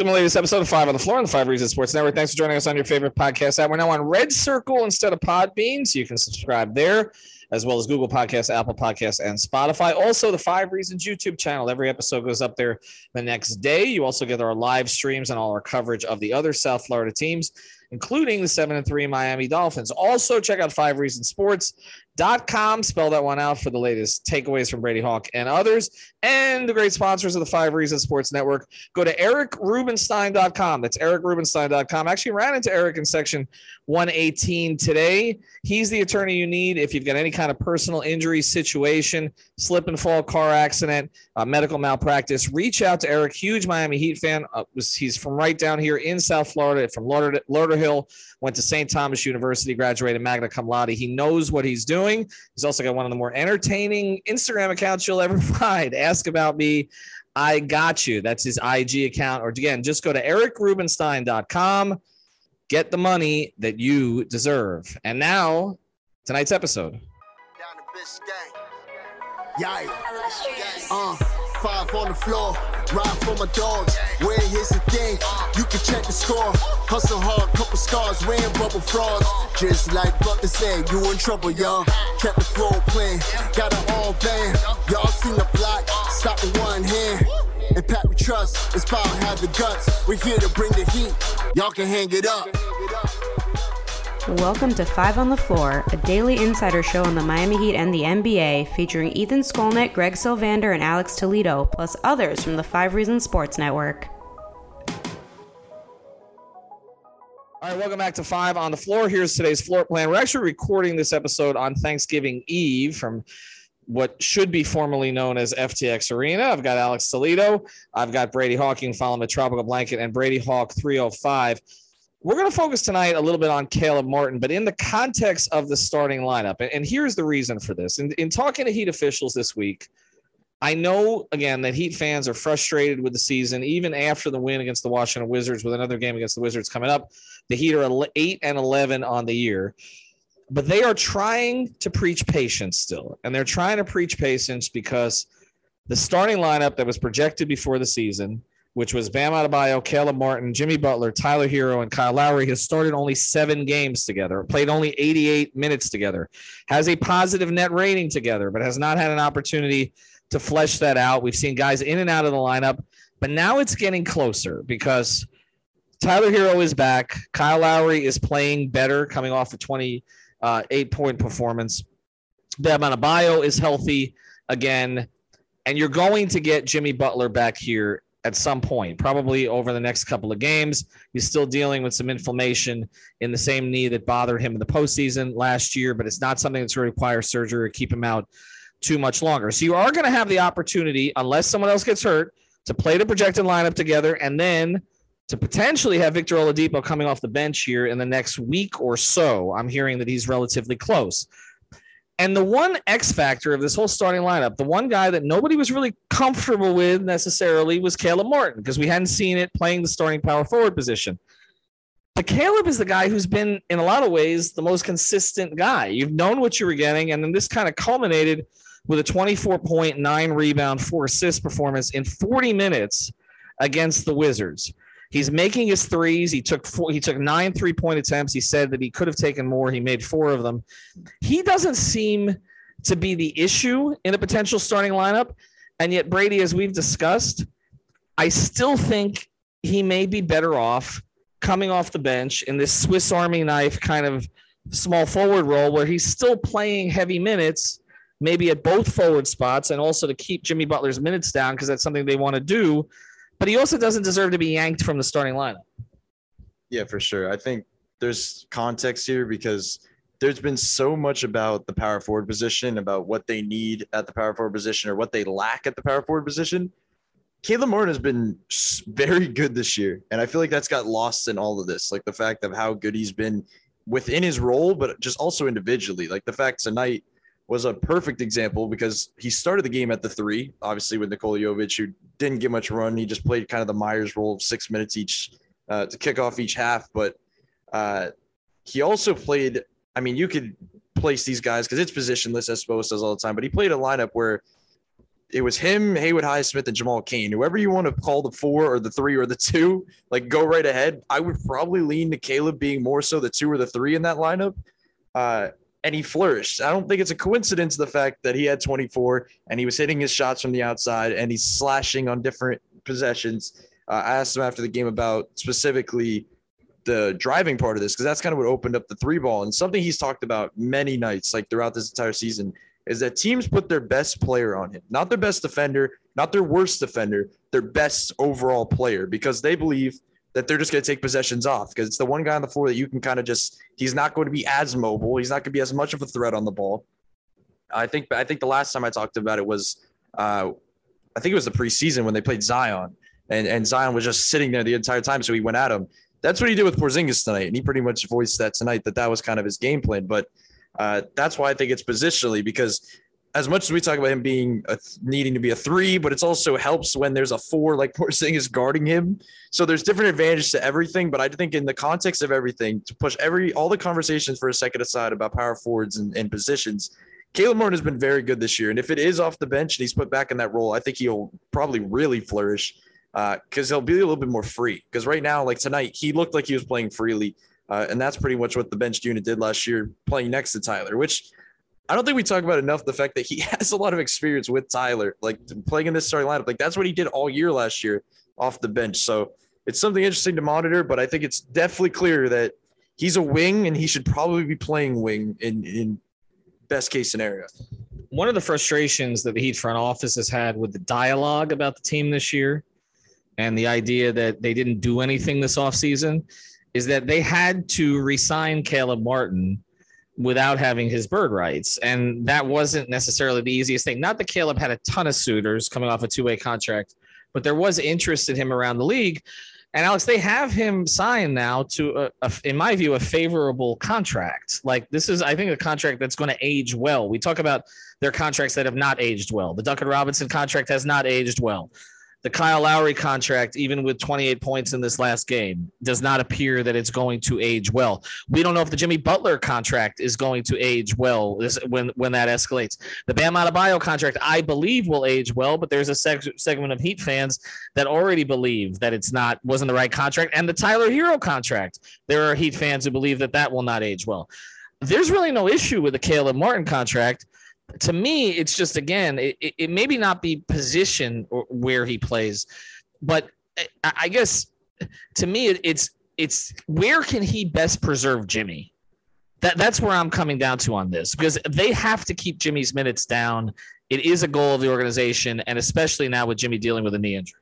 Welcome to the latest episode of Five on the Floor on the Five Reasons Sports Network. Thanks for joining us on your favorite podcast app. We're now on Red Circle instead of Podbean, so you can subscribe there, as well as Google Podcasts, Apple Podcasts, and Spotify. Also, the Five Reasons YouTube channel. Every episode goes up there the next day. You also get our live streams and all our coverage of the other South Florida teams, including the seven and three Miami Dolphins. Also, check out Five Reasons Sports dot com. Spell that one out for the latest takeaways from Brady Hawk and others. And the great sponsors of the Five Reasons Sports Network. Go to ericrubenstein.com. That's ericrubenstein.com. Actually ran into Eric in section 118 today. He's the attorney you need if you've got any kind of personal injury situation, slip and fall car accident, uh, medical malpractice. Reach out to Eric, huge Miami Heat fan. Uh, was, he's from right down here in South Florida, from Lauderhill went to St. Thomas University, graduated magna cum laude. He knows what he's doing. He's also got one of the more entertaining Instagram accounts you'll ever find. Ask about me. I got you. That's his IG account. Or again, just go to ericrubenstein.com. Get the money that you deserve. And now, tonight's episode. Yeah. Uh, five on the floor. Ride for my dogs. Where here's the thing, you can check the score. Hustle hard, couple scars, wearing bubble frogs. Just like Buck said, you in trouble, y'all. Kept the flow playing, got it all band. Y'all seen the block, stop with one hand. And Pat we trust, it's power have the guts. We're here to bring the heat. Y'all can hang it up. Welcome to Five on the Floor, a daily insider show on the Miami Heat and the NBA, featuring Ethan Skolnick, Greg Sylvander, and Alex Toledo, plus others from the Five Reasons Sports Network. All right, welcome back to Five on the Floor. Here's today's floor plan. We're actually recording this episode on Thanksgiving Eve from what should be formerly known as FTX Arena. I've got Alex Toledo. I've got Brady Hawking following the Tropical Blanket and Brady Hawk 305. We're going to focus tonight a little bit on Caleb Martin, but in the context of the starting lineup. And here's the reason for this. In, in talking to Heat officials this week, I know again that Heat fans are frustrated with the season, even after the win against the Washington Wizards, with another game against the Wizards coming up. The Heat are eight and eleven on the year, but they are trying to preach patience still, and they're trying to preach patience because the starting lineup that was projected before the season which was Bam Adebayo, Caleb Martin, Jimmy Butler, Tyler Herro, and Kyle Lowry, has started only seven games together, played only 88 minutes together, has a positive net rating together, but has not had an opportunity to flesh that out. We've seen guys in and out of the lineup, but now it's getting closer because Tyler Herro is back. Kyle Lowry is playing better, coming off a 28 uh, point performance. Bam Adebayo is healthy again. And you're going to get Jimmy Butler back here at some point, probably over the next couple of games. He's still dealing with some inflammation in the same knee that bothered him in the postseason last year, but it's not something that's going to require surgery or keep him out too much longer. So you are going to have the opportunity, unless someone else gets hurt, to play the projected lineup together and then to potentially have Victor Oladipo coming off the bench here in the next week or so. I'm hearing that he's relatively close. And the one X factor of this whole starting lineup, the one guy that nobody was really comfortable with necessarily was Caleb Martin because we hadn't seen it playing the starting power forward position. But Caleb is the guy who's been, in a lot of ways, the most consistent guy. You've known what you were getting, and then this kind of culminated with a 24.9 rebound, four assist performance in 40 minutes against the Wizards. He's making his threes. He took four, he took nine three point attempts. He said that he could have taken more. He made four of them. He doesn't seem to be the issue in a potential starting lineup. And yet, Brady, as we've discussed, I still think he may be better off coming off the bench in this Swiss Army knife kind of small forward role where he's still playing heavy minutes, maybe at both forward spots, and also to keep Jimmy Butler's minutes down because that's something they want to do but he also doesn't deserve to be yanked from the starting lineup. Yeah, for sure. I think there's context here because there's been so much about the power forward position, about what they need at the power forward position or what they lack at the power forward position. Caleb Martin has been very good this year. And I feel like that's got lost in all of this. Like the fact of how good he's been within his role, but just also individually. Like the fact tonight was a perfect example because he started the game at the three, obviously with Nikola Jovic, who didn't get much run. He just played kind of the Meyers role of six minutes each uh, to kick off each half. But uh, he also played, I mean, you could place these guys because it's positionless, as Spost does all the time, but he played a lineup where it was him, Haywood Highsmith, and Jamal Cain. Whoever you want to call the four or the three or the two, like go right ahead. I would probably lean to Caleb being more so the two or the three in that lineup. Uh, and he flourished. I don't think it's a coincidence the fact that he had 24 and he was hitting his shots from the outside and he's slashing on different possessions. Uh, I asked him after the game about specifically the driving part of this because that's kind of what opened up the three ball and something he's talked about many nights like throughout this entire season is that teams put their best player on him, not their best defender, not their worst defender, their best overall player because they believe that they're just going to take possessions off because it's the one guy on the floor that you can kind of just he's not going to be as mobile, he's not going to be as much of a threat on the ball. I think I think the last time I talked about it was uh, I think it was the preseason when they played Zion and and Zion was just sitting there the entire time so he went at him. That's what he did with Porzingis tonight and he pretty much voiced that tonight that that was kind of his game plan, but uh, that's why I think it's positionally because as much as we talk about him being a, needing to be a three, but it's also helps when there's a four like Porzingis guarding him. So there's different advantages to everything. But I think in the context of everything, to push every all the conversations for a second aside about power forwards and, and positions, Caleb Martin has been very good this year. And if it is off the bench and he's put back in that role, I think he'll probably really flourish because uh, he'll be a little bit more free. Because right now, like tonight, he looked like he was playing freely. Uh, and that's pretty much what the bench unit did last year, playing next to Tyler, which I don't think we talk about enough the fact that he has a lot of experience with Tyler, like playing in this starting lineup. Like that's what he did all year last year off the bench. So it's something interesting to monitor, but I think it's definitely clear that he's a wing and he should probably be playing wing in, in best case scenario. One of the frustrations that the Heat front office has had with the dialogue about the team this year and the idea that they didn't do anything this offseason is that they had to resign Caleb Martin without having his bird rights. And that wasn't necessarily the easiest thing. Not that Caleb had a ton of suitors coming off a two way contract, but there was interest in him around the league. And Alex, they have him signed now to, a, a, in my view, a favorable contract. Like this is, I think, a contract that's going to age well. We talk about their contracts that have not aged well. The Duncan Robinson contract has not aged well the Kyle Lowry contract, even with 28 points in this last game, does not appear that it's going to age well. We don't know if the Jimmy Butler contract is going to age well when when that escalates. The Bam Adebayo contract, I believe, will age well, but there's a seg- segment of Heat fans that already believe that it's not wasn't the right contract. And the Tyler Herro contract, there are Heat fans who believe that that will not age well. There's really no issue with the Caleb Martin contract to me, it's just again, it, it maybe not be position where he plays, but I guess to me, it's it's where can he best preserve Jimmy? That that's where I'm coming down to on this because they have to keep Jimmy's minutes down. It is a goal of the organization, and especially now with Jimmy dealing with a knee injury.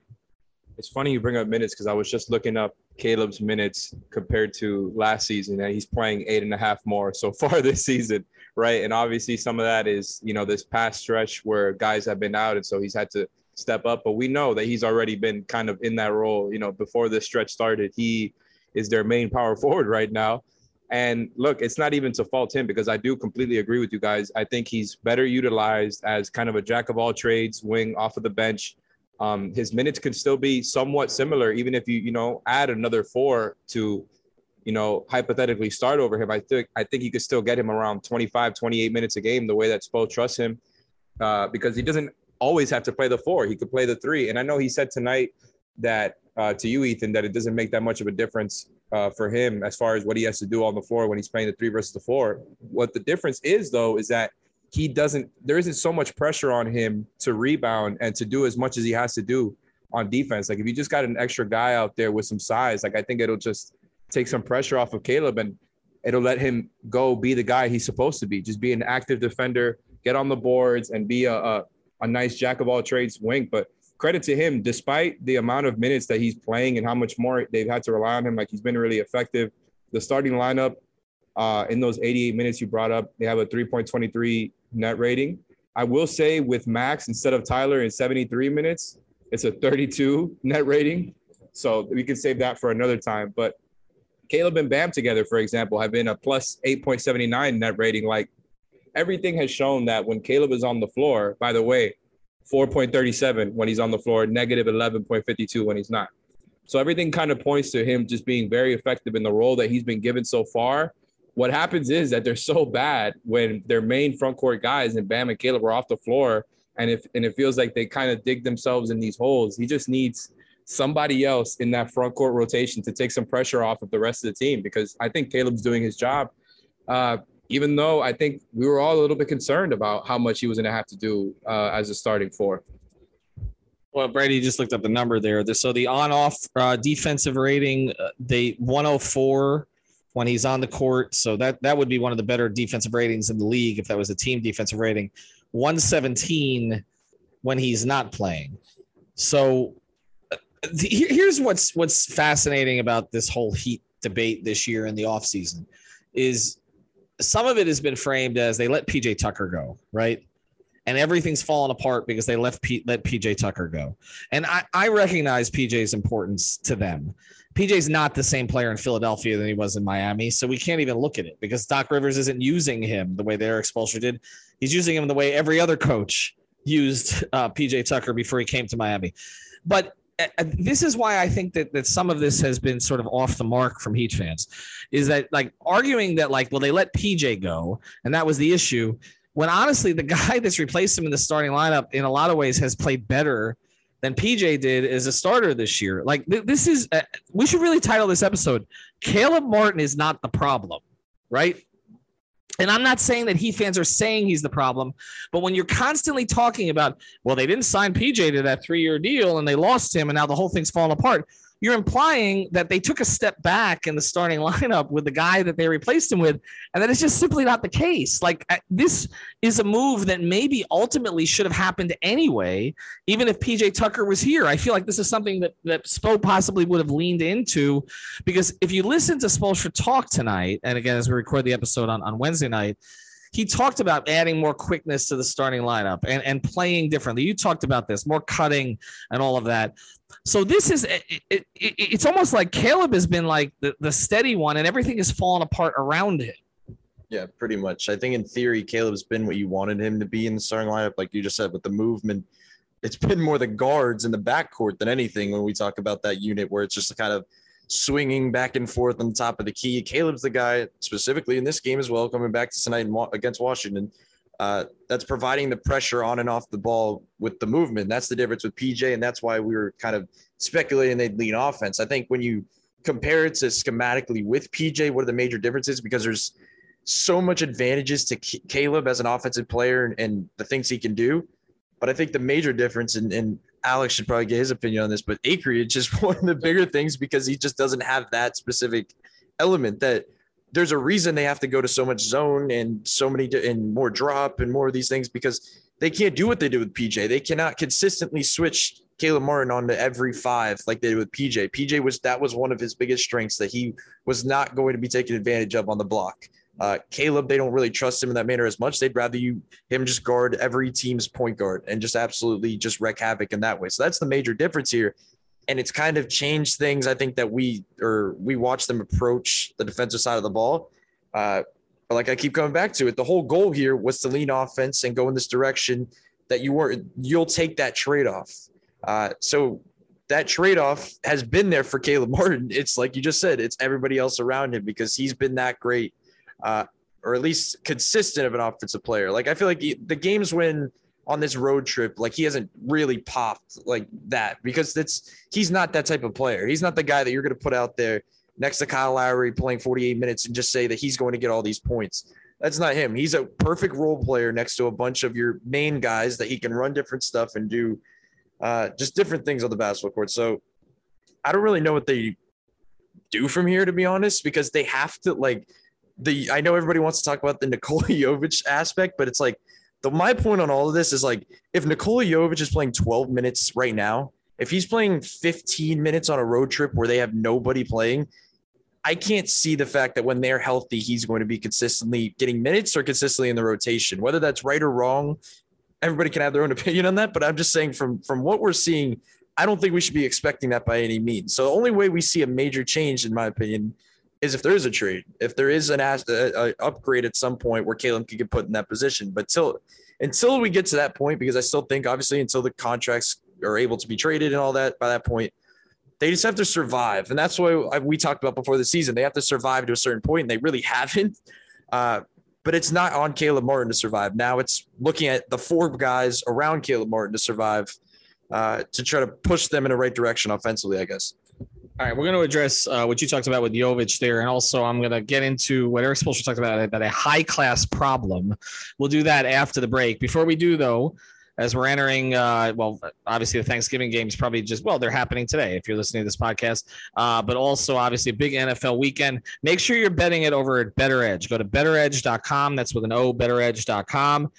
It's funny you bring up minutes because I was just looking up Caleb's minutes compared to last season, and he's playing eight and a half more so far this season right? And obviously, some of that is you know this past stretch where guys have been out, and so he's had to step up. But we know that he's already been kind of in that role. You know, before this stretch started, he is their main power forward right now. And look, it's not even to fault him because I do completely agree with you guys. I think he's better utilized as kind of a jack of all trades wing off of the bench. Um, his minutes could still be somewhat similar, even if you you know add another four to you know, hypothetically start over him, I think I think you could still get him around 25, 28 minutes a game, the way that Spo trusts him, uh, because he doesn't always have to play the four. He could play the three. And I know he said tonight that uh, to you, Ethan, that it doesn't make that much of a difference uh, for him as far as what he has to do on the floor when he's playing the three versus the four. What the difference is, though, is that he doesn't. There isn't so much pressure on him to rebound and to do as much as he has to do on defense. Like if you just got an extra guy out there with some size, like I think it'll just take some pressure off of Caleb and it'll let him go be the guy he's supposed to be. Just be an active defender, get on the boards, and be a, a, a nice jack of all trades wing. But credit to him, despite the amount of minutes that he's playing and how much more they've had to rely on him, like he's been really effective. The starting lineup uh, in those 88 minutes you brought up, they have a 3.23 net rating. I will say with Max instead of Tyler in 73 minutes, it's a 32 net rating. So we can save that for another time. But Caleb and Bam together, for example, have been a plus 8.79 net rating. Like everything has shown that when Caleb is on the floor, by the way, 4.37 when he's on the floor, negative 11.52 when he's not. So everything kind of points to him just being very effective in the role that he's been given so far. What happens is that they're so bad when their main front court guys and Bam and Caleb are off the floor And if and it feels like they kind of dig themselves in these holes, he just needs somebody else in that front court rotation to take some pressure off of the rest of the team because I think Caleb's doing his job. Uh, even though I think we were all a little bit concerned about how much he was going to have to do uh, as a starting four. Well, Brady just looked up the number there. So the on-off uh, defensive rating, uh, they 104 when he's on the court. So that that would be one of the better defensive ratings in the league if that was a team defensive rating. 117 when he's not playing. So uh, here's what's what's fascinating about this whole heat debate this year in the offseason is some of it has been framed as they let PJ Tucker go, right? And everything's fallen apart because they left P- let PJ Tucker go. And I, I recognize PJ's importance to them. PJ's not the same player in Philadelphia than he was in Miami. So we can't even look at it because Doc Rivers isn't using him the way their Spoelstra did. He's using him the way every other coach used uh, PJ Tucker before he came to Miami. But uh, this is why I think that that some of this has been sort of off the mark from Heat fans, is that like arguing that like well they let PJ go and that was the issue, when honestly the guy that's replaced him in the starting lineup in a lot of ways has played better than PJ did as a starter this year. Like th- this is uh, we should really title this episode Caleb Martin is not the problem, right? And I'm not saying that Heat fans are saying he's the problem, but when you're constantly talking about, well, they didn't sign PJ to that three year deal and they lost him and now the whole thing's falling apart, you're implying that they took a step back in the starting lineup with the guy that they replaced him with, and that is just simply not the case. Like this is a move that maybe ultimately should have happened anyway, even if PJ Tucker was here. I feel like this is something that that Spo possibly would have leaned into, because if you listen to Spoelstra talk tonight, and again as we record the episode on, on Wednesday night he talked about adding more quickness to the starting lineup and, and playing differently. You talked about this, more cutting and all of that. So this is it, it, it's almost like Caleb has been like the, the steady one and everything has fallen apart around him. Yeah, pretty much. I think in theory, Caleb's been what you wanted him to be in the starting lineup, like you just said, with the movement. It's been more the guards in the backcourt than anything when we talk about that unit where it's just kind of swinging back and forth on top of the key. Caleb's the guy specifically in this game as well, coming back to tonight against Washington. Uh, that's providing the pressure on and off the ball with the movement. That's the difference with PJ, and that's why we were kind of speculating they'd lean offense. I think when you compare it to schematically with PJ, what are the major differences? Because there's so much advantages to Caleb as an offensive player and the things he can do. But I think the major difference, and, and Alex should probably get his opinion on this, but Acreage is one of the bigger things because he just doesn't have that specific element that there's a reason they have to go to so much zone and so many and more drop and more of these things because they can't do what they do with PJ. They cannot consistently switch Caleb Martin onto every five like they did with PJ. PJ was that was one of his biggest strengths that he was not going to be taken advantage of on the block. Uh, Caleb, they don't really trust him in that manner as much. They'd rather you him just guard every team's point guard and just absolutely just wreak havoc in that way. So that's the major difference here. And it's kind of changed things. I think that we or we watch them approach the defensive side of the ball. Uh, but like I keep coming back to it, the whole goal here was to lean offense and go in this direction that you were you'll take that trade off. Uh, so that trade off has been there for Caleb Martin. It's like you just said, it's everybody else around him because he's been that great uh, or at least consistent of an offensive player. Like I feel like he, the games when on this road trip, like he hasn't really popped like that because it's he's not that type of player. He's not the guy that you're going to put out there next to Kyle Lowry playing 48 minutes and just say that he's going to get all these points. That's not him. He's a perfect role player next to a bunch of your main guys that he can run different stuff and do uh, just different things on the basketball court. So I don't really know what they do from here, to be honest, because they have to like the I know everybody wants to talk about the Nikola Jovic aspect, but it's like the my point on all of this is like if Nikola Jovic is playing 12 minutes right now, if he's playing 15 minutes on a road trip where they have nobody playing, I can't see the fact that when they're healthy, he's going to be consistently getting minutes or consistently in the rotation. Whether that's right or wrong, everybody can have their own opinion on that. But I'm just saying from from what we're seeing, I don't think we should be expecting that by any means. So the only way we see a major change, in my opinion, is if there is a trade, if there is an a, a upgrade at some point where Caleb could get put in that position. But till until we get to that point, because I still think obviously until the contracts are able to be traded and all that by that point, they just have to survive, and that's why we talked about before the season. They have to survive to a certain point, and they really haven't. Uh, but it's not on Caleb Martin to survive. Now it's looking at the four guys around Caleb Martin to survive uh, to try to push them in the right direction offensively, I guess. All right, we're going to address uh, what you talked about with Jovic there, and also I'm going to get into what Erik Spoelstra talked about about a high class problem. We'll do that after the break. Before we do, though, as we're entering, uh, well, obviously the Thanksgiving games probably just well, they're happening today if you're listening to this podcast, uh, but also obviously a big NFL weekend. Make sure you're betting it over at BettorEdge. Go to bettoredge.com. That's with an O, bettoredge.com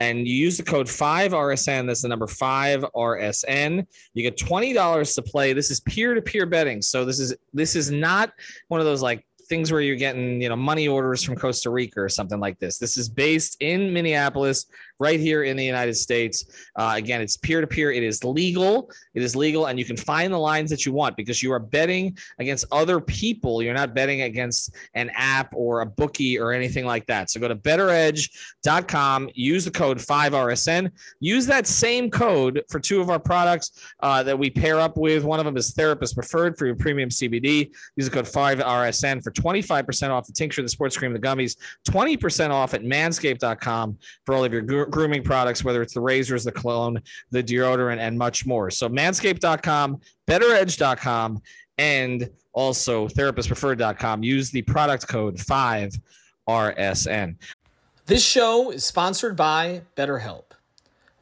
and you use the code 5RSN. That's the number 5RSN. You get $20 to play. This is peer-to-peer betting. So this is this is not one of those like things where you're getting, you know, money orders from Costa Rica or something like this. This is based in Minneapolis right here in the United States. Uh, again, it's peer to peer. It is legal. It is legal, and you can find the lines that you want because you are betting against other people. You're not betting against an app or a bookie or anything like that. So go to bettoredge.com, use the code 5RSN, use that same code for two of our products uh, that we pair up with. One of them is Therapist Preferred for your premium CBD. Use the code 5RSN for 25% off the tincture, the sports cream, the gummies, 20% off at manscaped.com for all of your grooming products, whether it's the razors, the cologne, the deodorant, and much more. So manscaped.com, bettoredge.com, and also therapistpreferred.com. Use the product code 5RSN. This show is sponsored by BetterHelp.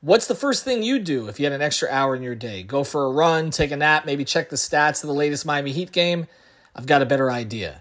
What's the first thing you do if you had an extra hour in your day? Go for a run, take a nap, maybe check the stats of the latest Miami Heat game? I've got a better idea.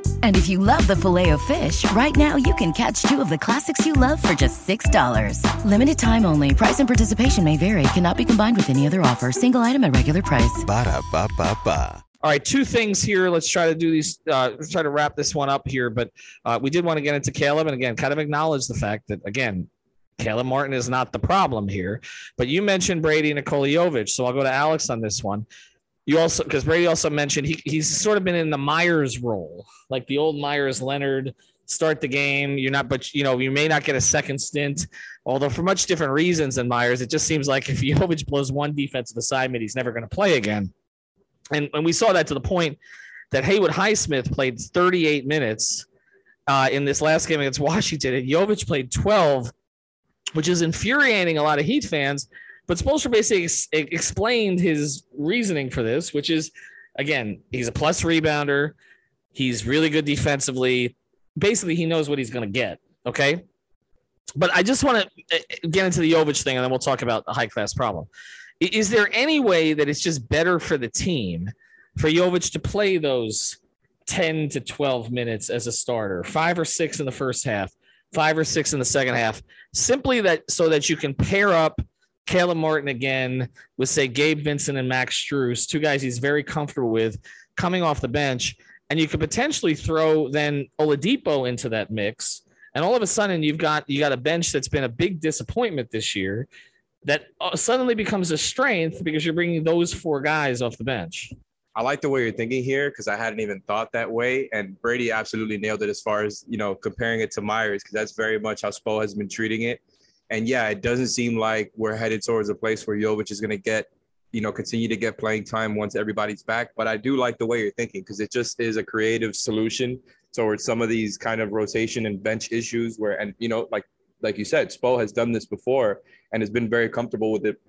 And if you love the filet of fish, right now you can catch two of the classics you love for just $6. Limited time only. Price and participation may vary. Cannot be combined with any other offer. Single item at regular price. Ba da ba ba ba. All right, two things here. Let's try to do these. Uh, let's try to wrap this one up here. But uh, we did want to get into Caleb, and again, kind of acknowledge the fact that again, Caleb Martin is not the problem here. But you mentioned Brady Nikola Jovic, so I'll go to Alex on this one you also because Brady also mentioned he, he's sort of been in the Meyers role, like the old Meyers Leonard. Start the game. You're not, but you know, you may not get a second stint. Although for much different reasons than Meyers, it just seems like if Jovic blows one defensive assignment, he's never going to play again. And and we saw that to the point that Haywood Highsmith played 38 minutes uh, in this last game against Washington, and Jovic played 12, which is infuriating a lot of Heat fans but Spoelstra basically ex- explained his reasoning for this, which is again, he's a plus rebounder. He's really good defensively. Basically, he knows what he's going to get. Okay. But I just want to uh, get into the Jovic thing and then we'll talk about the high class problem. Is there any way that it's just better for the team for Jovic to play those 10 to 12 minutes as a starter, five or six in the first half, five or six in the second half, simply that so that you can pair up Caleb Martin again with say Gabe Vincent and Max Strus, two guys he's very comfortable with coming off the bench. And you could potentially throw then Oladipo into that mix. And all of a sudden you've got you got a bench that's been a big disappointment this year that uh, suddenly becomes a strength because you're bringing those four guys off the bench. I like the way you're thinking here because I hadn't even thought that way. And Brady absolutely nailed it as far as, you know, comparing it to Meyers because that's very much how Spo has been treating it. And yeah, it doesn't seem like we're headed towards a place where Jovic is going to get you know, continue to get playing time once everybody's back. But I do like the way you're thinking because it just is a creative solution towards some of these kind of rotation and bench issues where, and you know, like like you said, Spo has done this before and has been very comfortable with it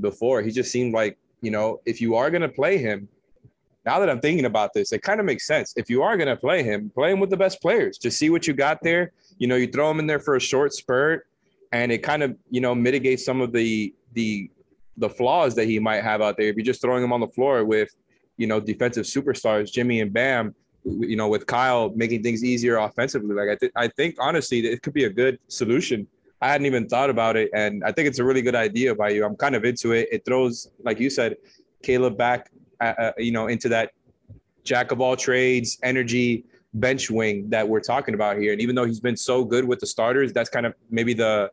before. He just seemed like, you know, if you are gonna play him, now that I'm thinking about this, it kind of makes sense. If you are gonna play him, play him with the best players. Just see what you got there. You know, you throw him in there for a short spurt, and it kind of, you know, mitigates some of the the the flaws that he might have out there. If you're just throwing him on the floor with, you know, defensive superstars, Jimmy and Bam, you know, with Kyle making things easier offensively. Like I think I think honestly it could be a good solution. I hadn't even thought about it, and I think it's a really good idea by you. I'm kind of into it. It throws, like you said, Caleb back, uh, uh, you know, into that jack of all trades, energy bench wing that we're talking about here. And even though he's been so good with the starters, that's kind of maybe the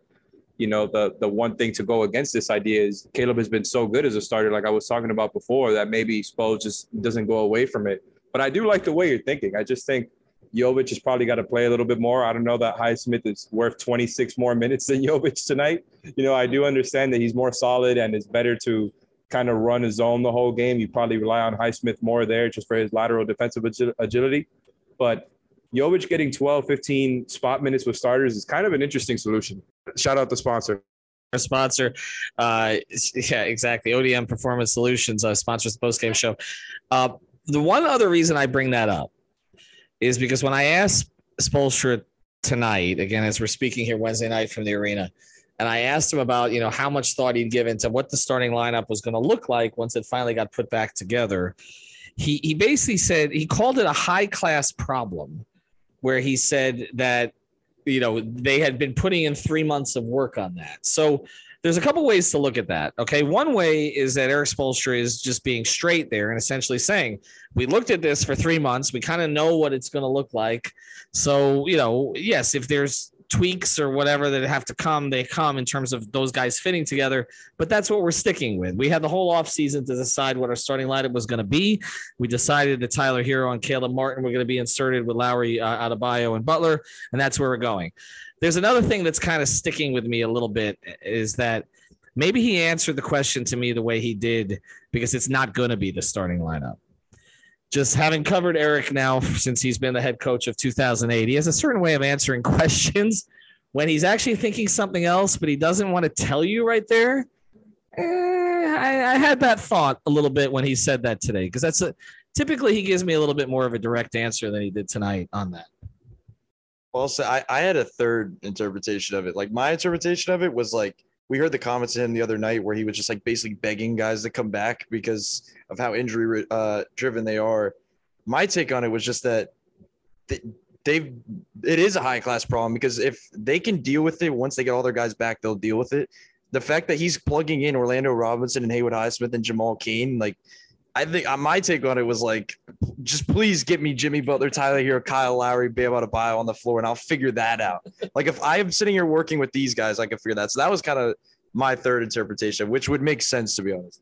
you know the the one thing to go against this idea is Caleb has been so good as a starter, like I was talking about before, that maybe Spo just doesn't go away from it. But I do like the way you're thinking. I just think Jovic has probably got to play a little bit more. I don't know that Highsmith is worth 26 more minutes than Jovic tonight. You know, I do understand that he's more solid and it's better to kind of run his zone the whole game. You probably rely on Highsmith more there just for his lateral defensive agility. But Jovic getting 12, 15 spot minutes with starters is kind of an interesting solution. Shout out the sponsor. Our sponsor, uh, yeah, exactly. ODM Performance Solutions uh, sponsors the post game show. Uh, the one other reason I bring that up is because when I asked Spoelstra tonight, again, as we're speaking here Wednesday night from the arena, and I asked him about, you know, how much thought he'd given to what the starting lineup was going to look like once it finally got put back together. He, he basically said he called it a high class problem where he said that you know they had been putting in three months of work on that. So there's a couple ways to look at that okay? One way is that erik spoelstra is just being straight there and essentially saying we looked at this for three months. We kind of know what it's going to look like. So you know yes if there's tweaks or whatever that have to come, they come in terms of those guys fitting together. But that's what we're sticking with. We had the whole offseason to decide what our starting lineup was going to be. We decided that Tyler Herro and Caleb Martin were going to be inserted with Lowry, uh, Adebayo, and Butler, and that's where we're going. There's another thing that's kind of sticking with me a little bit is that maybe he answered the question to me the way he did because it's not going to be the starting lineup just having covered Erik now since he's been the head coach of 2008, he has a certain way of answering questions when he's actually thinking something else, but he doesn't want to tell you right there. Eh, I, I, had that thought a little bit when he said that today because that's a typically he gives me a little bit more of a direct answer than he did tonight on that. Also, I, I had a third interpretation of it. Like my interpretation of it was like we heard the comments in him the other night where he was just like basically begging guys to come back because of how injury uh, driven they are. My take on it was just that they've it is a high class problem because if they can deal with it once they get all their guys back, they'll deal with it. The fact that he's plugging in Orlando Robinson and Haywood Highsmith and Jamal Cain, like I think uh, my take on it was like, just please get me Jimmy Butler, Tyler Herro, Kyle Lowry, Bam Adebayo on the floor, and I'll figure that out. like if I am sitting here working with these guys, I can figure that. So that was kind of my third interpretation, which would make sense to be honest.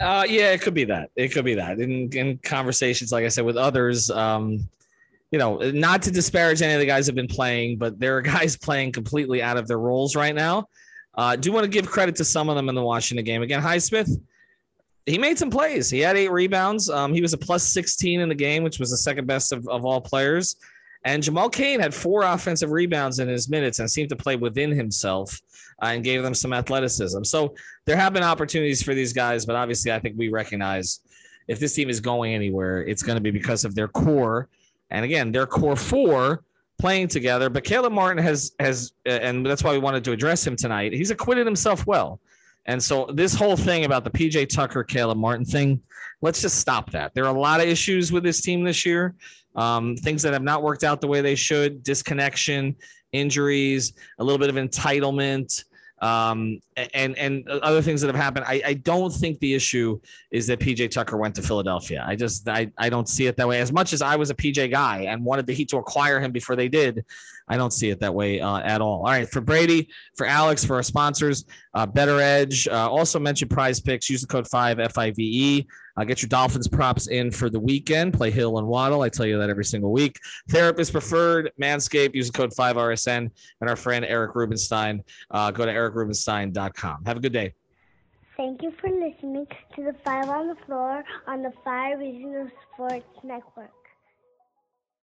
Uh, yeah, it could be that. It could be that. In in conversations, like I said, with others, um, you know, not to disparage any of the guys have been playing, but there are guys playing completely out of their roles right now. Uh, do want to give credit to some of them in the Washington game. Again, Highsmith, he made some plays. He had eight rebounds. Um, he was a plus 16 in the game, which was the second best of, of all players. And Jamal Cain had four offensive rebounds in his minutes and seemed to play within himself uh, and gave them some athleticism. So there have been opportunities for these guys, but obviously, I think we recognize if this team is going anywhere, it's going to be because of their core. And again, their core four playing together. But Caleb Martin has has, and that's why we wanted to address him tonight. He's acquitted himself well. And so this whole thing about the PJ Tucker, Caleb Martin thing, let's just stop that. There are a lot of issues with this team this year. Um, things that have not worked out the way they should, disconnection, injuries, a little bit of entitlement, um, and and other things that have happened. I, I don't think the issue is that PJ Tucker went to Philadelphia. I just I, I don't see it that way. As much as I was a PJ guy and wanted the Heat to acquire him before they did, I don't see it that way uh, at all. All right, for Brady, for Alex, for our sponsors, uh, BettorEdge. Uh, also mention Prize Picks. Use the code five F I V E. Uh, get your Dolphins props in for the weekend. Play Hill and Waddle. I tell you that every single week. Therapist preferred, Manscaped. Use the code 5RSN. And our friend Eric Rubenstein. Uh, go to ericrubenstein.com. Have a good day. Thank you for listening to the Five on the Floor on the Five Reasons Sports Network.